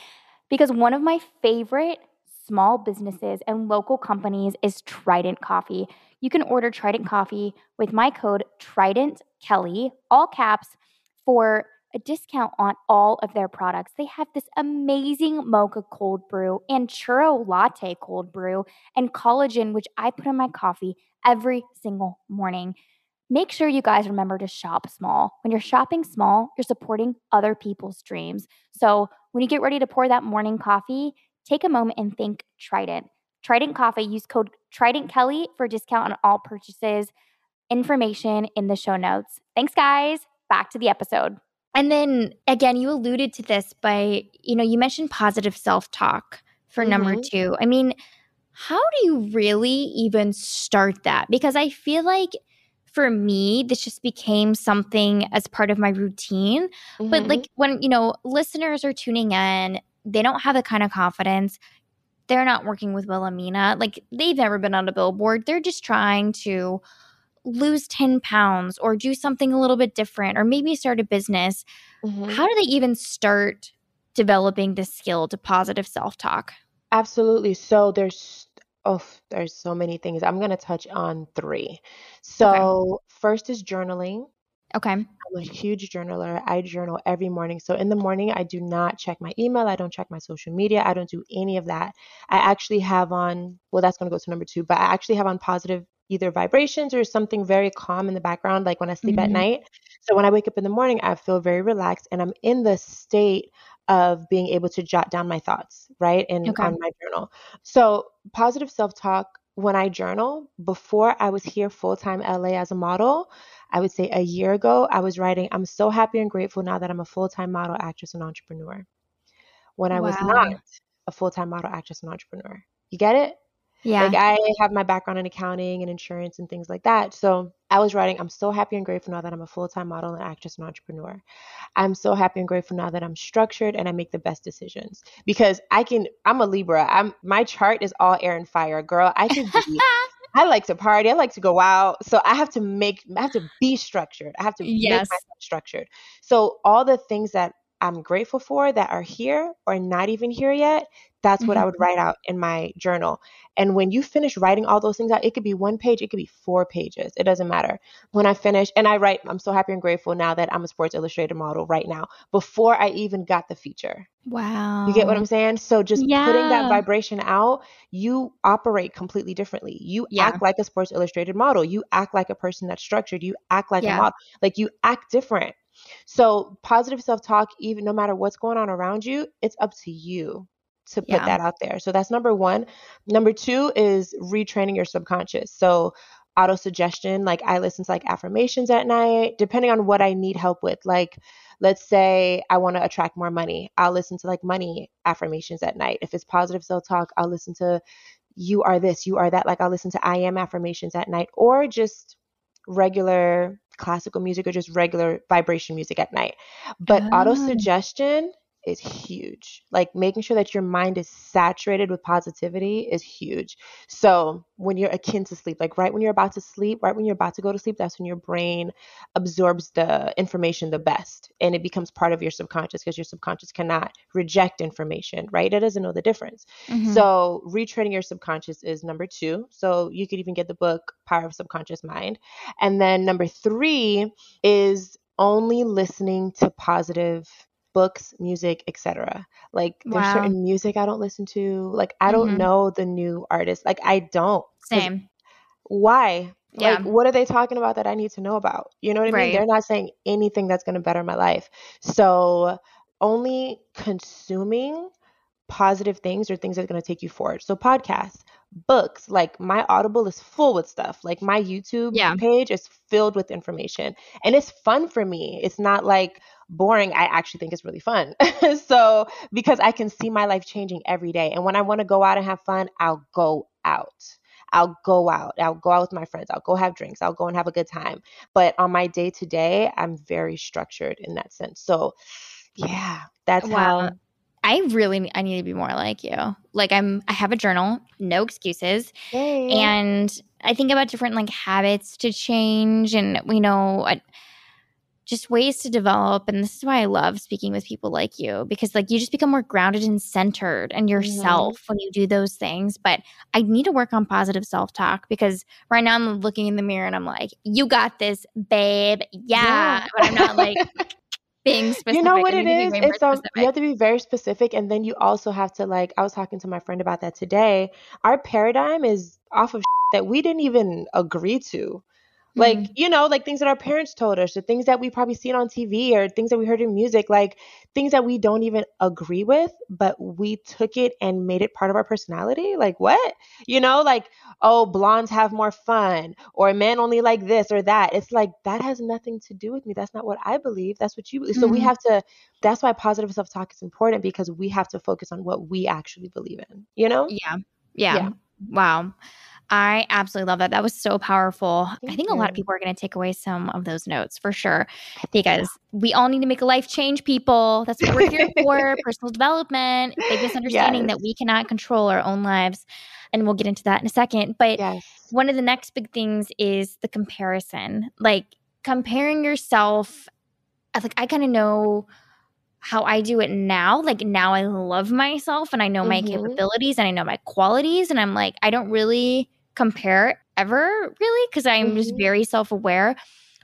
[SPEAKER 1] because one of my favorite small businesses and local companies is Trident Coffee. You can order Trident Coffee with my code Trident Kelly, all caps, for a discount on all of their products. They have this amazing mocha cold brew and churro latte cold brew and collagen, which I put in my coffee every single morning. Make sure you guys remember to shop small. When you're shopping small, you're supporting other people's dreams. So when you get ready to pour that morning coffee, take a moment and think Trident. Trident Coffee, use code Trident Kelly for discount on all purchases. Information in the show notes. Thanks, guys. Back to the episode. And then again, you alluded to this by, you know, you mentioned positive self talk for mm-hmm. number two. I mean, how do you really even start that? Because I feel like for me, this just became something as part of my routine. Mm-hmm. But like when, you know, listeners are tuning in, they don't have the kind of confidence. They're not working with Wilhelmina. Like they've never been on a billboard. They're just trying to lose 10 pounds or do something a little bit different or maybe start a business. Mm-hmm. How do they even start developing this skill to positive self talk?
[SPEAKER 2] Absolutely. So there's oh, there's so many things. I'm going to touch on three. So, okay. first is journaling.
[SPEAKER 1] Okay.
[SPEAKER 2] I'm a huge journaler. I journal every morning. So in the morning, I do not check my email. I don't check my social media. I don't do any of that. I actually have on, well, that's going to go to number two, but I actually have on positive either vibrations or something very calm in the background, like when I sleep mm-hmm. at night. So when I wake up in the morning, I feel very relaxed and I'm in the state of being able to jot down my thoughts, right? And okay. on my journal. So positive self-talk when I journal, before I was here full time LA as a model, I would say a year ago, I was writing, I'm so happy and grateful now that I'm a full time model, actress, and entrepreneur. When I wow. was not a full time model, actress, and entrepreneur. You get it?
[SPEAKER 1] Yeah.
[SPEAKER 2] Like I have my background in accounting and insurance and things like that. So I was writing, I'm so happy and grateful now that I'm a full time model and actress and entrepreneur. I'm so happy and grateful now that I'm structured and I make the best decisions because I can, I'm a Libra. I'm, my chart is all air and fire. Girl, I can be. I like to party. I like to go out. So I have to make, I have to be structured. I have to yes. make myself structured. So all the things that I'm grateful for that are here or not even here yet, that's mm-hmm. what I would mm-hmm. write out in my journal. And when you finish writing all those things out, it could be one page, it could be four pages. It doesn't matter. When I finish, and I write, I'm so happy and grateful now that I'm a Sports Illustrated model right now, before I even got the feature.
[SPEAKER 1] Wow.
[SPEAKER 2] You get what I'm saying? So just yeah. putting that vibration out, you operate completely differently. You yeah. act like a Sports Illustrated model. You act like a person that's structured. You act like yeah. a model. Like you act different. So positive self-talk, even no matter what's going on around you, it's up to you to put yeah. that out there. So that's number one. Number two is retraining your subconscious. So auto suggestion, like I listen to like affirmations at night, depending on what I need help with. Like let's say I want to attract more money. I'll listen to like money affirmations at night. If it's positive self-talk, I'll listen to you are this, you are that. Like I'll listen to I am affirmations at night or just regular classical music or just regular vibration music at night. But ah. oh. auto suggestion is huge. Like making sure that your mind is saturated with positivity is huge. So, when you're akin to sleep, like right when you're about to sleep, right when you're about to go to sleep, that's when your brain absorbs the information the best and it becomes part of your subconscious because your subconscious cannot reject information, right? It doesn't know the difference. Mm-hmm. So, retraining your subconscious is number two. So, you could even get the book Power of Subconscious Mind. And then number three is only listening to positive books, music, etc. Like wow. there's certain music I don't listen to. Like I don't mm-hmm. know the new artists. Like I don't.
[SPEAKER 1] Same.
[SPEAKER 2] Why? Yeah. Like what are they talking about that I need to know about? You know what I right. mean? They're not saying anything that's going to better my life. So only consuming positive things or things that are going to take you forward. So podcasts, books, like my Audible is full with stuff. Like my YouTube yeah. page is filled with information. And it's fun for me. It's not like boring, I actually think it's really fun. so, because I can see my life changing every day. And when I want to go out and have fun, I'll go out. I'll go out. I'll go out with my friends. I'll go have drinks. I'll go and have a good time. But on my day to day, I'm very structured in that sense. So, yeah, that's wow. how
[SPEAKER 1] I really I need to be more like you. Like I'm I have a journal, no excuses. Yay. And I think about different like habits to change and you know, I, just ways to develop and this is why i love speaking with people like you because like you just become more grounded and centered and yourself mm-hmm. when you do those things but i need to work on positive self-talk because right now i'm looking in the mirror and i'm like you got this babe yeah, yeah. but i'm not like being specific.
[SPEAKER 2] You know what it is?
[SPEAKER 1] It's
[SPEAKER 2] um, you have to be very specific, and then you also have to like. I was talking to my friend about that today. Our paradigm is off of that we didn't even agree to. Like, mm-hmm. you know, like things that our parents told us, or things that we probably seen on TV, or things that we heard in music, like things that we don't even agree with, but we took it and made it part of our personality. Like, what? You know, like, oh, blondes have more fun, or men only like this or that. It's like, that has nothing to do with me. That's not what I believe. That's what you believe. Mm-hmm. So we mm-hmm. have to, that's why positive self talk is important because we have to focus on what we actually believe in, you know?
[SPEAKER 1] Yeah. Yeah. yeah. Wow. I absolutely love that. That was so powerful. Thank I think you. a lot of people are going to take away some of those notes for sure because we all need to make a life change, people. That's what we're here for personal development, big misunderstanding yes. that we cannot control our own lives. And we'll get into that in a second. But yes. one of the next big things is the comparison, like comparing yourself. Like, I kind of know how I do it now. Like now I love myself and I know my mm-hmm. capabilities and I know my qualities. And I'm like, I don't really compare ever really because I'm mm-hmm. just very self aware.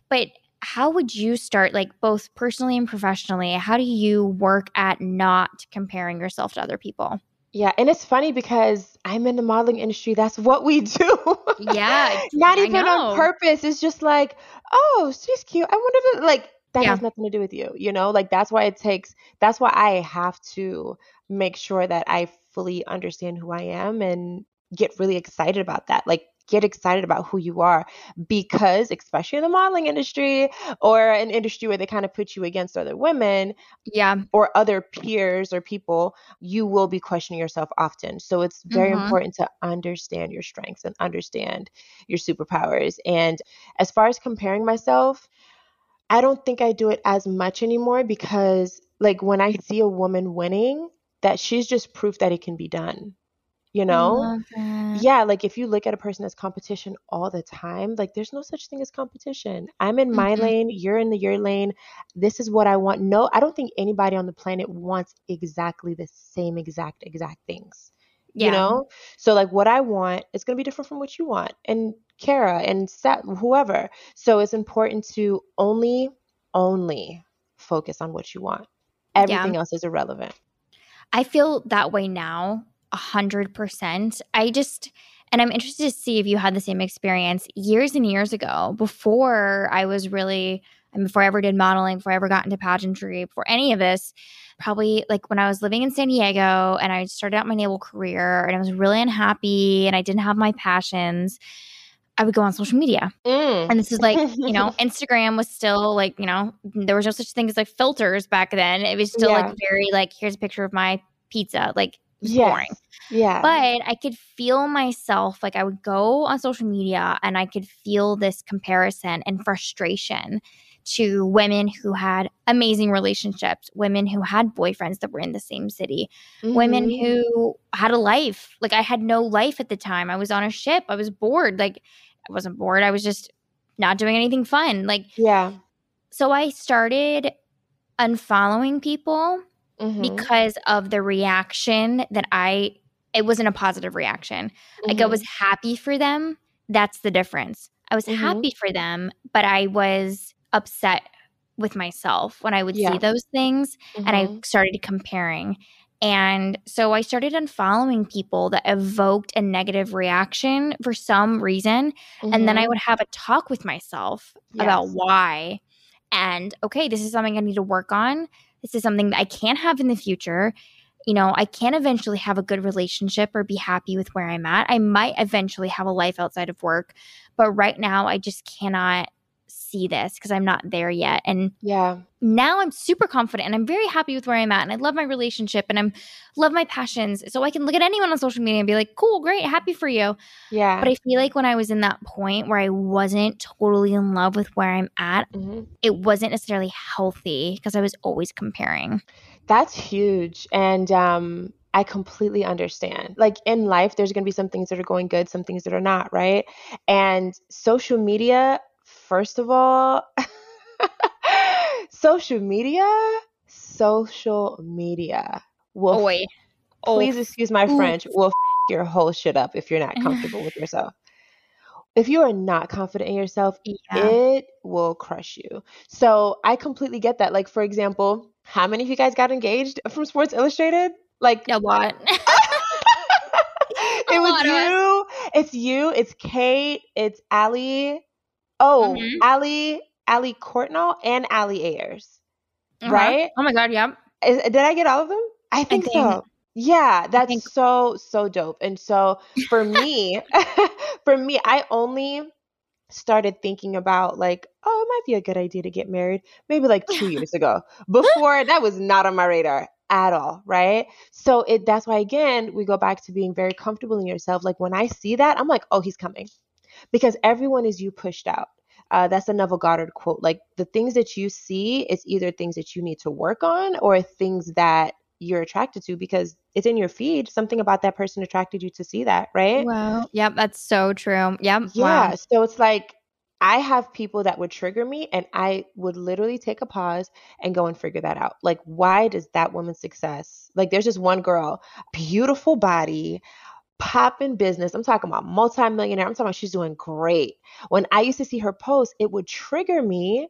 [SPEAKER 1] But how would you start, like both personally and professionally? How do you work at not comparing yourself to other people?
[SPEAKER 2] Yeah, and it's funny because I'm in the modeling industry. That's what we do.
[SPEAKER 1] Yeah,
[SPEAKER 2] not even on purpose. It's just like, oh, she's cute. I wonder if like that yeah. has nothing to do with you you know like that's why it takes that's why i have to make sure that i fully understand who i am and get really excited about that like get excited about who you are because especially in the modeling industry or an industry where they kind of put you against other women
[SPEAKER 1] yeah
[SPEAKER 2] or other peers or people you will be questioning yourself often so it's very mm-hmm. important to understand your strengths and understand your superpowers and as far as comparing myself I don't think I do it as much anymore because like when I see a woman winning, that she's just proof that it can be done. You know? Yeah, like if you look at a person as competition all the time, like there's no such thing as competition. I'm in my mm-hmm. lane, you're in the your lane. This is what I want. No, I don't think anybody on the planet wants exactly the same exact exact things. Yeah. You know? So like what I want is going to be different from what you want. And Kara and Seth, whoever. So it's important to only, only focus on what you want. Everything yeah. else is irrelevant.
[SPEAKER 1] I feel that way now, a hundred percent. I just, and I'm interested to see if you had the same experience years and years ago before I was really, and before I ever did modeling, before I ever got into pageantry, before any of this, probably like when I was living in San Diego and I started out my naval career and I was really unhappy and I didn't have my passions. I would go on social media. Mm. And this is like, you know, Instagram was still like, you know, there was no such thing as like filters back then. It was still yeah. like very like, here's a picture of my pizza. Like, yes. boring.
[SPEAKER 2] Yeah.
[SPEAKER 1] But I could feel myself, like I would go on social media and I could feel this comparison and frustration to women who had amazing relationships, women who had boyfriends that were in the same city, mm-hmm. women who had a life. Like I had no life at the time. I was on a ship. I was bored. Like I wasn't bored. I was just not doing anything fun. Like,
[SPEAKER 2] yeah.
[SPEAKER 1] So I started unfollowing people mm-hmm. because of the reaction that I, it wasn't a positive reaction. Mm-hmm. Like I was happy for them. That's the difference. I was mm-hmm. happy for them, but I was upset with myself when I would yeah. see those things and I mm-hmm. started comparing. And so I started unfollowing people that evoked a negative reaction for some reason. Mm-hmm. And then I mm-hmm. would have a talk with myself yes. about why. And okay, this is something I need to work on. This is something that I can't have in the future. You know, I can't eventually have a good relationship or be happy with where I'm at. I might eventually have a life outside of work. But right now, I just cannot see this because I'm not there yet. And
[SPEAKER 2] yeah,
[SPEAKER 1] now I'm super confident and I'm very happy with where I'm at and I love my relationship and I'm love my passions. So I can look at anyone on social media and be like, cool, great, happy for you.
[SPEAKER 2] Yeah.
[SPEAKER 1] But I feel like when I was in that point where I wasn't totally in love with where I'm at, mm-hmm. it wasn't necessarily healthy because I was always comparing.
[SPEAKER 2] That's huge. And um I completely understand. Like in life, there's going to be some things that are going good, some things that are not, right? And social media, first of all, social media, social media will.
[SPEAKER 1] Oy.
[SPEAKER 2] Oh, please excuse my French. Will f- your whole shit up if you're not comfortable with yourself. if you are not confident in yourself,
[SPEAKER 1] Yeah.
[SPEAKER 2] it will crush you. So I completely get that. Like, for example, how many of you guys got engaged from Sports Illustrated? Like,
[SPEAKER 1] A lot.
[SPEAKER 2] it was
[SPEAKER 1] of us.
[SPEAKER 2] you. It's you. It's Kate. It's Allie. Oh,
[SPEAKER 1] Mhm.
[SPEAKER 2] Ali Allie Courtnall, and Ali Ayers.
[SPEAKER 1] Uh-huh.
[SPEAKER 2] Right?
[SPEAKER 1] Oh my god, yep.
[SPEAKER 2] Is, did I get all of them? I think,
[SPEAKER 1] think-
[SPEAKER 2] so. Yeah, that's
[SPEAKER 1] think-
[SPEAKER 2] so so dope. And so for me, for me, I only started thinking about like, oh, it might be a good idea to get married maybe like 2 years ago. Before that was not on my radar at all, right? So it that's why again, we go back to being very comfortable in yourself. Like when I see that, I'm like, "Oh, he's coming." Because everyone is you pushed out. Uh, that's a Neville Goddard quote. Like the things that you see is either things that you need to work on or things that you're attracted to because it's in your feed. Something about that person attracted you to see that, right?
[SPEAKER 1] Wow. Yep, that's so true. Yep.
[SPEAKER 2] Yeah.
[SPEAKER 1] Wow.
[SPEAKER 2] So it's like I have people that would trigger me and I would literally take a pause and go and figure that out. Like, why does that woman's success? Like, there's just one girl, beautiful body, popping business. I'm talking about multimillionaire. I'm talking about she's doing great. When I used to see her post, it would trigger me.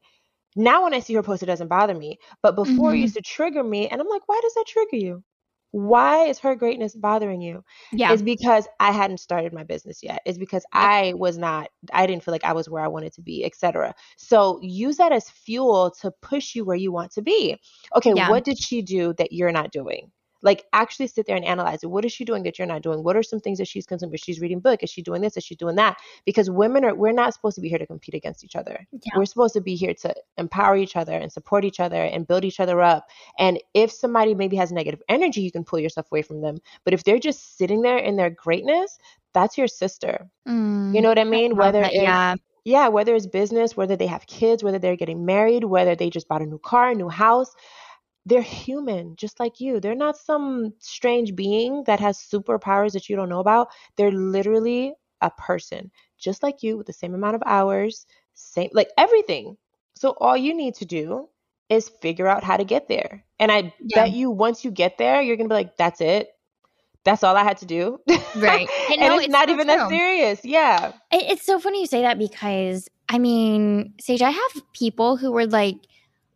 [SPEAKER 2] Now, when I see her post, it doesn't bother me. But before, it
[SPEAKER 1] Mhm.
[SPEAKER 2] used to trigger me. And I'm like, why does that trigger you? Why is her greatness bothering you?
[SPEAKER 1] Yeah.
[SPEAKER 2] It's because I hadn't started my business yet. It's because I was not, I didn't feel like I was where I wanted to be, etc. So use that as fuel to push you where you want to be. Okay,
[SPEAKER 1] Yeah.
[SPEAKER 2] what did she do that you're not doing? Like actually sit there and analyze it. What is she doing that you're not doing? What are some things that she's consuming? Is she's reading book? Is she doing this? Is she doing that? Because women are we're not supposed to be here to compete against each other.
[SPEAKER 1] Yeah.
[SPEAKER 2] We're supposed to be here to empower each other and support each other and build each other up. And if somebody maybe has negative energy, you can pull yourself away from them. But if they're just sitting there in their greatness, that's your sister.
[SPEAKER 1] Mm.
[SPEAKER 2] You know what I mean?
[SPEAKER 1] Love
[SPEAKER 2] Whether
[SPEAKER 1] that,
[SPEAKER 2] it's
[SPEAKER 1] yeah.
[SPEAKER 2] yeah, whether it's business, whether they have kids, whether they're getting married, whether they just bought a new car, a new house, they're human, just like you. They're not some strange being that has superpowers that you don't know about. They're literally a person, just like you, with the same amount of hours, same like everything. So all you need to do is figure out how to get there. And I
[SPEAKER 1] Yeah.
[SPEAKER 2] bet you once you get there, you're gonna be like, that's it. That's all I had to do.
[SPEAKER 1] Right.
[SPEAKER 2] and
[SPEAKER 1] And no,
[SPEAKER 2] it's,
[SPEAKER 1] it's
[SPEAKER 2] not even that serious. Yeah.
[SPEAKER 1] It- It's so funny you say that because I mean, Saje, I have people who were like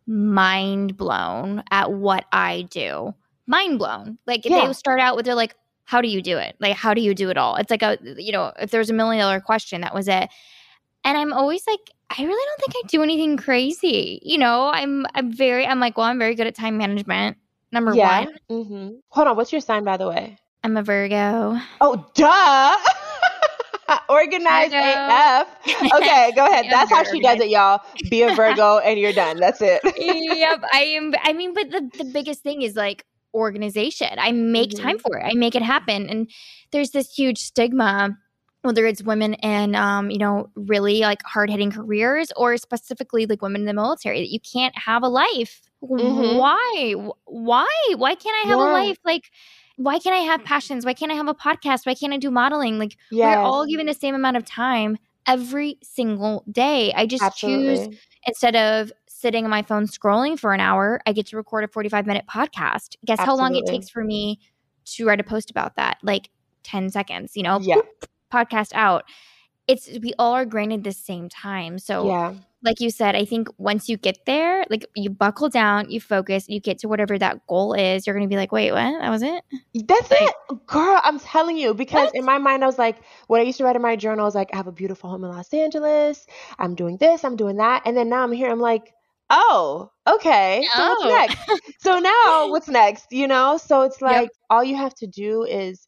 [SPEAKER 1] mind blown at what I do. Mind blown. Like
[SPEAKER 2] Yeah.
[SPEAKER 1] they start out with they're like, "How do you do it? Like, how do you do it all?" It's like a you know, if there's a million dollar question, that was it. And I'm always like, I really don't think I do anything crazy. You know, I'm I'm very I'm like, well, I'm very good at time management. Number
[SPEAKER 2] yeah.
[SPEAKER 1] one,
[SPEAKER 2] hmm Hold on. What's your sign, by the way?
[SPEAKER 1] I'm a Virgo.
[SPEAKER 2] Oh, duh. Organized AF. Okay, go ahead. That's how she does it, y'all. Be a Virgo and you're done. That's it.
[SPEAKER 1] yep i am i mean but the, the biggest thing is like organization i make
[SPEAKER 2] Mhm.
[SPEAKER 1] time for it i make it happen and there's this huge stigma whether it's women in um, you know really like hard-hitting careers or specifically like women in the military that you can't have a life
[SPEAKER 2] Mhm.
[SPEAKER 1] why why why can't i have
[SPEAKER 2] Yeah.
[SPEAKER 1] a life like why can't i have mm-hmm. passions why can't i have a podcast why can't i do modeling like
[SPEAKER 2] Yes.
[SPEAKER 1] we're all given the same amount of time every single day i just choose instead of sitting on my phone scrolling for an hour, I get to record a 45 minute podcast. Guess how long it takes for me to write a post about that? Like 10 seconds, you know,
[SPEAKER 2] Yeah.
[SPEAKER 1] boop, podcast out. It's we all are granted the same time. So,
[SPEAKER 2] Yeah.
[SPEAKER 1] like you said, I think once you get there, like you buckle down, you focus, you get to whatever that goal is, you're going to be like, wait, what? That was it?
[SPEAKER 2] That's
[SPEAKER 1] Like-
[SPEAKER 2] it. Girl, I'm telling you, because
[SPEAKER 1] What?
[SPEAKER 2] in my mind, I was like, what I used to write in my journal is like, I have a beautiful home in Los Angeles. I'm doing this, I'm doing that. And then now I'm here, I'm like, oh, okay. So what's
[SPEAKER 1] Oh.
[SPEAKER 2] next? so now what's next? You know? So it's
[SPEAKER 1] Yep.
[SPEAKER 2] like, all you have to do is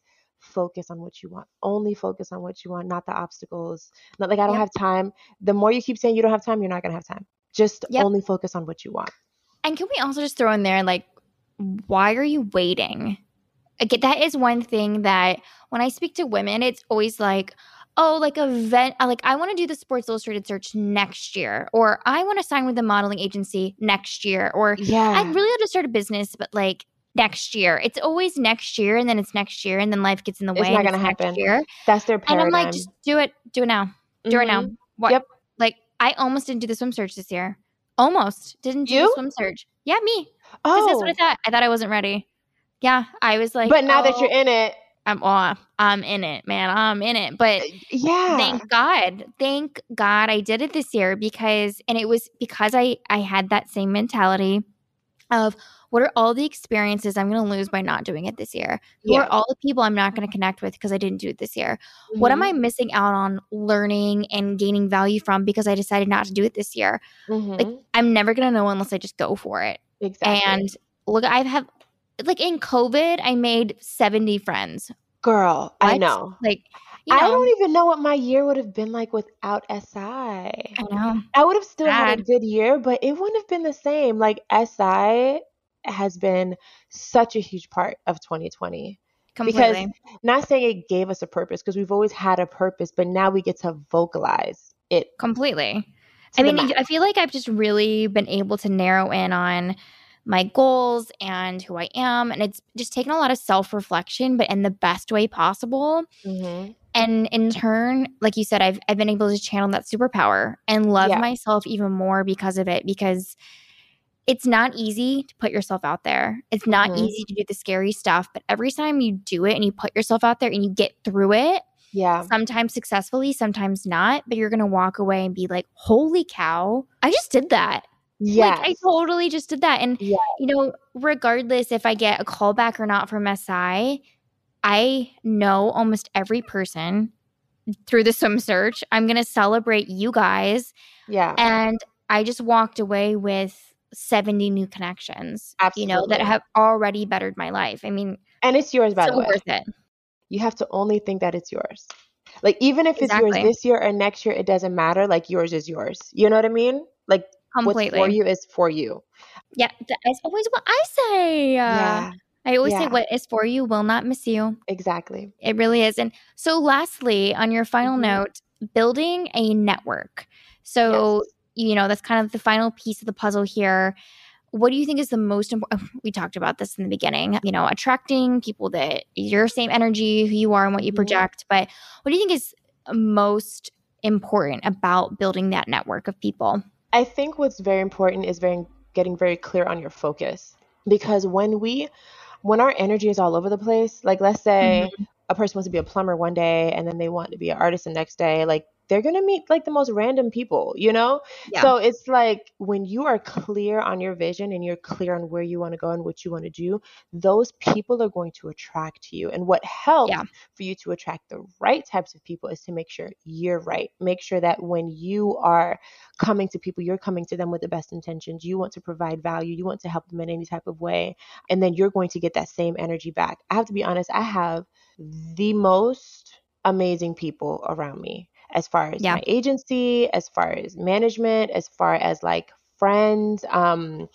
[SPEAKER 2] focus on what you want. Only focus on what you want, not the obstacles. Not like I don't
[SPEAKER 1] Yep.
[SPEAKER 2] have time. The more you keep saying you don't have time, you're not going to have time. Just
[SPEAKER 1] Yep.
[SPEAKER 2] only focus on what you want.
[SPEAKER 1] And can we also just throw in there, like, why are you waiting? Again, that is one thing that when I speak to women, it's always like, oh, like a vent, uh, like I want to do the Sports Illustrated search next year, or I want to sign with a modeling agency next year, or
[SPEAKER 2] Yeah.
[SPEAKER 1] I'd really like to start a business, but like next year. It's always next year, and then it's next year, and then life gets in the
[SPEAKER 2] It's
[SPEAKER 1] way.
[SPEAKER 2] not gonna happen.
[SPEAKER 1] year.
[SPEAKER 2] That's their paradigm. And.
[SPEAKER 1] I'm like, just do it, do it now, do it now.
[SPEAKER 2] Mhm.
[SPEAKER 1] What?
[SPEAKER 2] Yep.
[SPEAKER 1] Like I almost didn't do the swim search this year. Almost didn't do the
[SPEAKER 2] You?
[SPEAKER 1] swim search. Yeah, me. Because that's what I
[SPEAKER 2] Oh,
[SPEAKER 1] thought. I thought I wasn't ready. Yeah, I was like,
[SPEAKER 2] but now that you're
[SPEAKER 1] oh,
[SPEAKER 2] in it,
[SPEAKER 1] I'm off. I'm in it, man. I'm in it. But
[SPEAKER 2] uh, yeah.
[SPEAKER 1] Thank God. Thank God I did it this year because and it was because I I had that same mentality of what are all the experiences I'm going to lose by not doing it this year? Who are all the people I'm not going to connect with because I didn't do it this year? Mm-hmm. What am I mm-hmm. missing out on learning and gaining value from because I decided not to do it this year? Mm-hmm. Like I'm never going to know unless I just go for it.
[SPEAKER 2] Exactly.
[SPEAKER 1] And look, I've have like in COVID, I made 70 friends.
[SPEAKER 2] Girl, what? I know.
[SPEAKER 1] Like you know,
[SPEAKER 2] I don't even know what my year would have been like without SI. I
[SPEAKER 1] know.
[SPEAKER 2] I would have still Sad. had a good year, but it wouldn't have been the same. Like SI has been such a huge part of 2020. Completely. Because not saying it gave us a purpose, because we've always had a purpose, but now we get to vocalize it
[SPEAKER 1] completely. I mean, I feel like I've just really been able to narrow in on my goals and who I am. And it's just taken a lot of self reflection, but in the best way possible. Mm-hmm. And in turn, like you said, I've, I've been able to channel that superpower and love yeah. myself even more because of it. Because it's not easy to put yourself out there. It's not mm-hmm. easy to do the scary stuff, but every time you do it and you put yourself out there and you get through it,
[SPEAKER 2] yeah.
[SPEAKER 1] Sometimes successfully, sometimes not, but you're going to walk away and be like, "Holy cow, I just did that."
[SPEAKER 2] Yeah.
[SPEAKER 1] Like I totally just did that. And yes. you know, regardless if I get a call back or not from SI, I know almost every person through the swim search. I'm gonna celebrate you guys.
[SPEAKER 2] Yeah.
[SPEAKER 1] And I just walked away with 70 new connections.
[SPEAKER 2] Absolutely.
[SPEAKER 1] You know, that have already bettered my life. I mean
[SPEAKER 2] And it's yours by
[SPEAKER 1] so
[SPEAKER 2] the way.
[SPEAKER 1] worth it.
[SPEAKER 2] You have to only think that it's yours. Like even if exactly. it's yours this year or next year, it doesn't matter. Like yours is yours. You know what I mean? Like Completely. What's for you is for you.
[SPEAKER 1] Yeah, that's always what I say.
[SPEAKER 2] Yeah.
[SPEAKER 1] I always yeah. say what is for you will not miss you.
[SPEAKER 2] Exactly.
[SPEAKER 1] It really is. And so lastly, on your final mm-hmm. note, building a network. So, yes. you know, that's kind of the final piece of the puzzle here. What do you think is the most important? We talked about this in the beginning, you know, attracting people that your same energy, who you are, and what you mm-hmm. project. But what do you think is most important about building that network of people?
[SPEAKER 2] I think what's very important is very getting very clear on your focus because when we when our energy is all over the place, like let's say mm-hmm. a person wants to be a plumber one day and then they want to be an artist the next day, like they're going to meet like the most random people, you know? Yeah. So it's like when you are clear on your vision and you're clear on where you want to go and what you want to do, those people are going to attract you. And what helps yeah. for you to attract the right types of people is to make sure you're right. Make sure that when you are coming to people, you're coming to them with the best intentions. You want to provide value, you want to help them in any type of way. And then you're going to get that same energy back. I have to be honest, I have the most amazing people around me as far as yeah. my agency, as far as management, as far as like friends, um,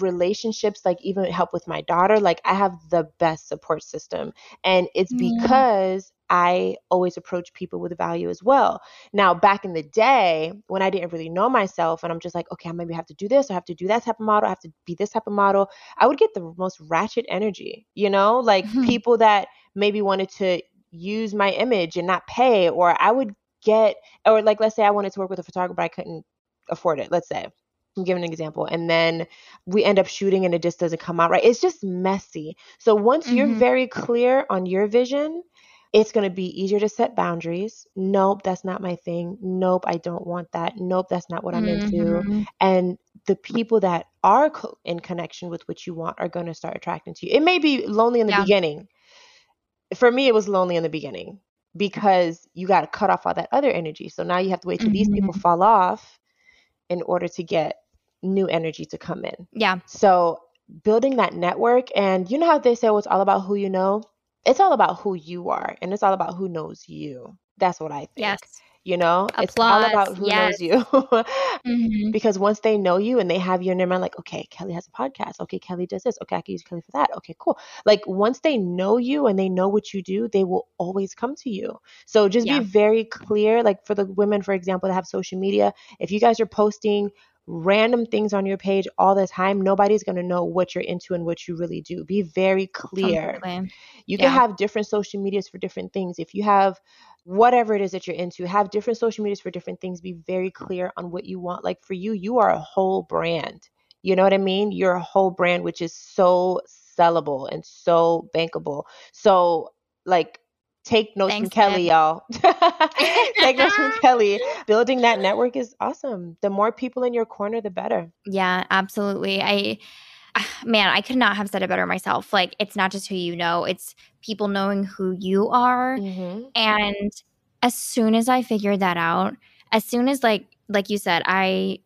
[SPEAKER 2] relationships, like even help with my daughter. Like I have the best support system. And it's mm. because I always approach people with value as well. Now, back in the day when I didn't really know myself and I'm just like, okay, I maybe have to do this, I have to do that type of model, I have to be this type of model, I would get the most ratchet energy, you know, like people that maybe wanted to use my image and not pay or I would get or like let's say I wanted to work with a photographer but I couldn't afford it let's say I'm giving an example and then we end up shooting and it just doesn't come out right it's just messy so once mm-hmm. you're very clear on your vision it's going to be easier to set boundaries. Nope, that's not my thing. Nope, I don't want that. Nope, that's not what I'm mm-hmm. into. And the people that are co- in connection with what you want are going to start attracting to you. It may be lonely in the yeah. beginning. For me, it was lonely in the beginning because you got to cut off all that other energy. So now you have to wait till mm-hmm. these people mm-hmm. fall off in order to get new energy to come in.
[SPEAKER 1] Yeah.
[SPEAKER 2] So building that network and you know how they say well, it's all about who you know? It's all about who you are and it's all about who knows you. That's what I think.
[SPEAKER 1] Yes.
[SPEAKER 2] You know,
[SPEAKER 1] Applause.
[SPEAKER 2] it's all about who
[SPEAKER 1] yes.
[SPEAKER 2] knows you. mm-hmm. Because once they know you and they have you in their mind, like, okay, Kelly has a podcast. Okay, Kelly does this. Okay, I can use Kelly for that. Okay, cool. Like once they know you and they know what you do, they will always come to you. So just yeah. be very clear. Like for the women, for example, that have social media, if you guys are posting random things on your page all the time, nobody's going to know what you're into and what you really do. Be very clear.
[SPEAKER 1] Completely.
[SPEAKER 2] You can have different social medias for different things. If you have whatever it is that you're into, have different social medias for different things. Be very clear on what you want. Like for you, you are a whole brand. You know what I mean? You're a whole brand, which is so sellable and so bankable. So like take notes Thanks, from Kelly, y'all. take notes from Kelly. Building that network is awesome. The more people in your corner, the better.
[SPEAKER 1] Yeah, absolutely. I man, I could not have said it better myself. Like, it's not just who you know, it's people knowing who you are. Mm-hmm. And as soon as I figured that out, as soon as like like you said, I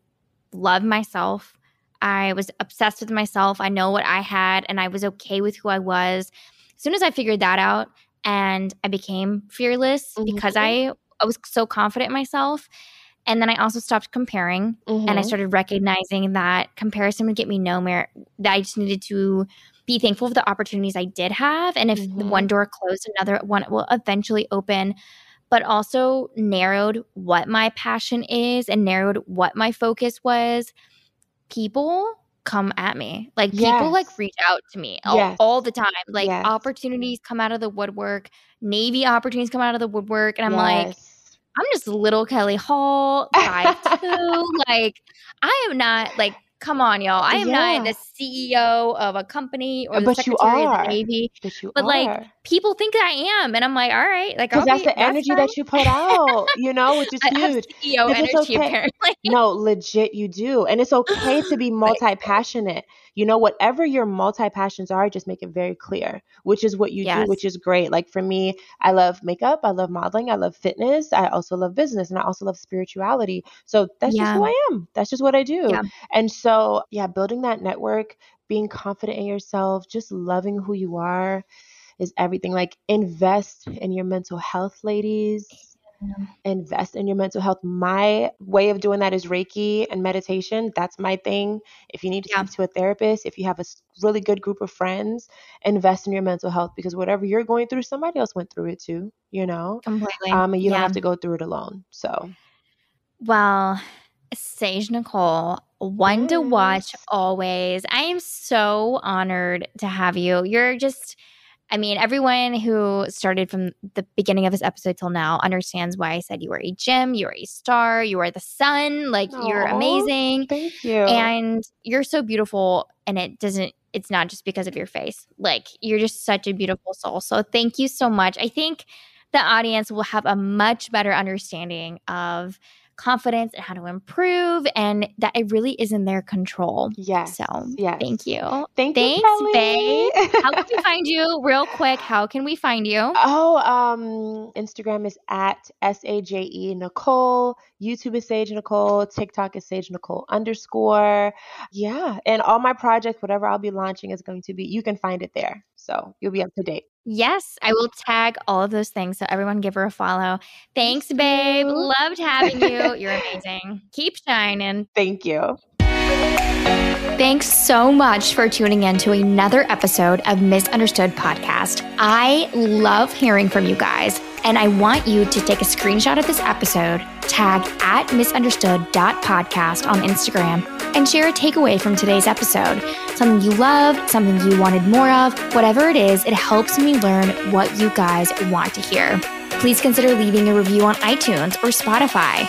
[SPEAKER 1] love myself. I was obsessed with myself. I know what I had and I was okay with who I was. As soon as I figured that out and I became fearless mm-hmm. because I I was so confident in myself and then I also stopped comparing mm-hmm. and I mm-hmm. started recognizing that comparison would get me nowhere. That I just needed to be thankful for the opportunities I did have. And if mm-hmm. one door closed, another one will eventually open. But also narrowed what my passion is and narrowed what my focus was. People come at me. Like yes. people like reach out to me all, yes. all the time. Like yes. opportunities come out of the woodwork, Navy opportunities come out of the woodwork. And I'm like, I'm just little Kelly Hall, five two. like I am not like come on, y'all. I am yeah. not the CEO of a company or uh, the but secretary of the Navy. But, you but like people think I am, and I'm like, all right, like
[SPEAKER 2] because that's the that's energy fine. that you put out, you know, which is huge.
[SPEAKER 1] CEO energy, okay. apparently.
[SPEAKER 2] no, legit, you do, and it's okay to be multi passionate you know, whatever your multi passions are, just make it very clear, which is what you yes. do, which is great. Like for me, I love makeup, I love modeling, I love fitness, I also love business, and I also love spirituality. So that's yeah. just who I am. That's just what I do. Yeah. And so, yeah, building that network, being confident in yourself, just loving who you are is everything. Like invest in your mental health, ladies invest in your mental health. My way of doing that is Reiki and meditation. That's my thing. If you need to yeah. speak to a therapist, if you have a really good group of friends, invest in your mental health because whatever you're going through, somebody else went through it too, you know?
[SPEAKER 1] Completely.
[SPEAKER 2] Um, and you yeah. don't have to go through it alone. So,
[SPEAKER 1] well, Saje Nicole, one yes. to watch always. I am so honored to have you. You're just I mean, everyone who started from the beginning of this episode till now understands why I said you are a gem, you are a star, you are the sun. Like, Aww, you're amazing.
[SPEAKER 2] Thank you.
[SPEAKER 1] And you're so beautiful. And it doesn't, it's not just because of your face. Like, you're just such a beautiful soul. So, thank you so much. I think the audience will have a much better understanding of confidence and how to improve and that it really is in their control.
[SPEAKER 2] Yes.
[SPEAKER 1] So
[SPEAKER 2] yes.
[SPEAKER 1] thank you.
[SPEAKER 2] Thank
[SPEAKER 1] Thanks,
[SPEAKER 2] you,
[SPEAKER 1] babe. how can we find you real quick? How can we find you?
[SPEAKER 2] Oh, um, Instagram is at S-A-J-E Nicole. YouTube is Saje Nicole. TikTok is Saje Nicole underscore. Yeah. And all my projects, whatever I'll be launching is going to be, you can find it there. So you'll be up to date.
[SPEAKER 1] Yes, I will tag all of those things. So everyone give her a follow. Thanks, babe. Loved having you. You're amazing. Keep shining.
[SPEAKER 2] Thank you.
[SPEAKER 1] Thanks so much for tuning in to another episode of Misunderstood Podcast. I love hearing from you guys, and I want you to take a screenshot of this episode, tag at misunderstood.podcast on Instagram, and share a takeaway from today's episode. Something you loved, something you wanted more of, whatever it is, it helps me learn what you guys want to hear. Please consider leaving a review on iTunes or Spotify.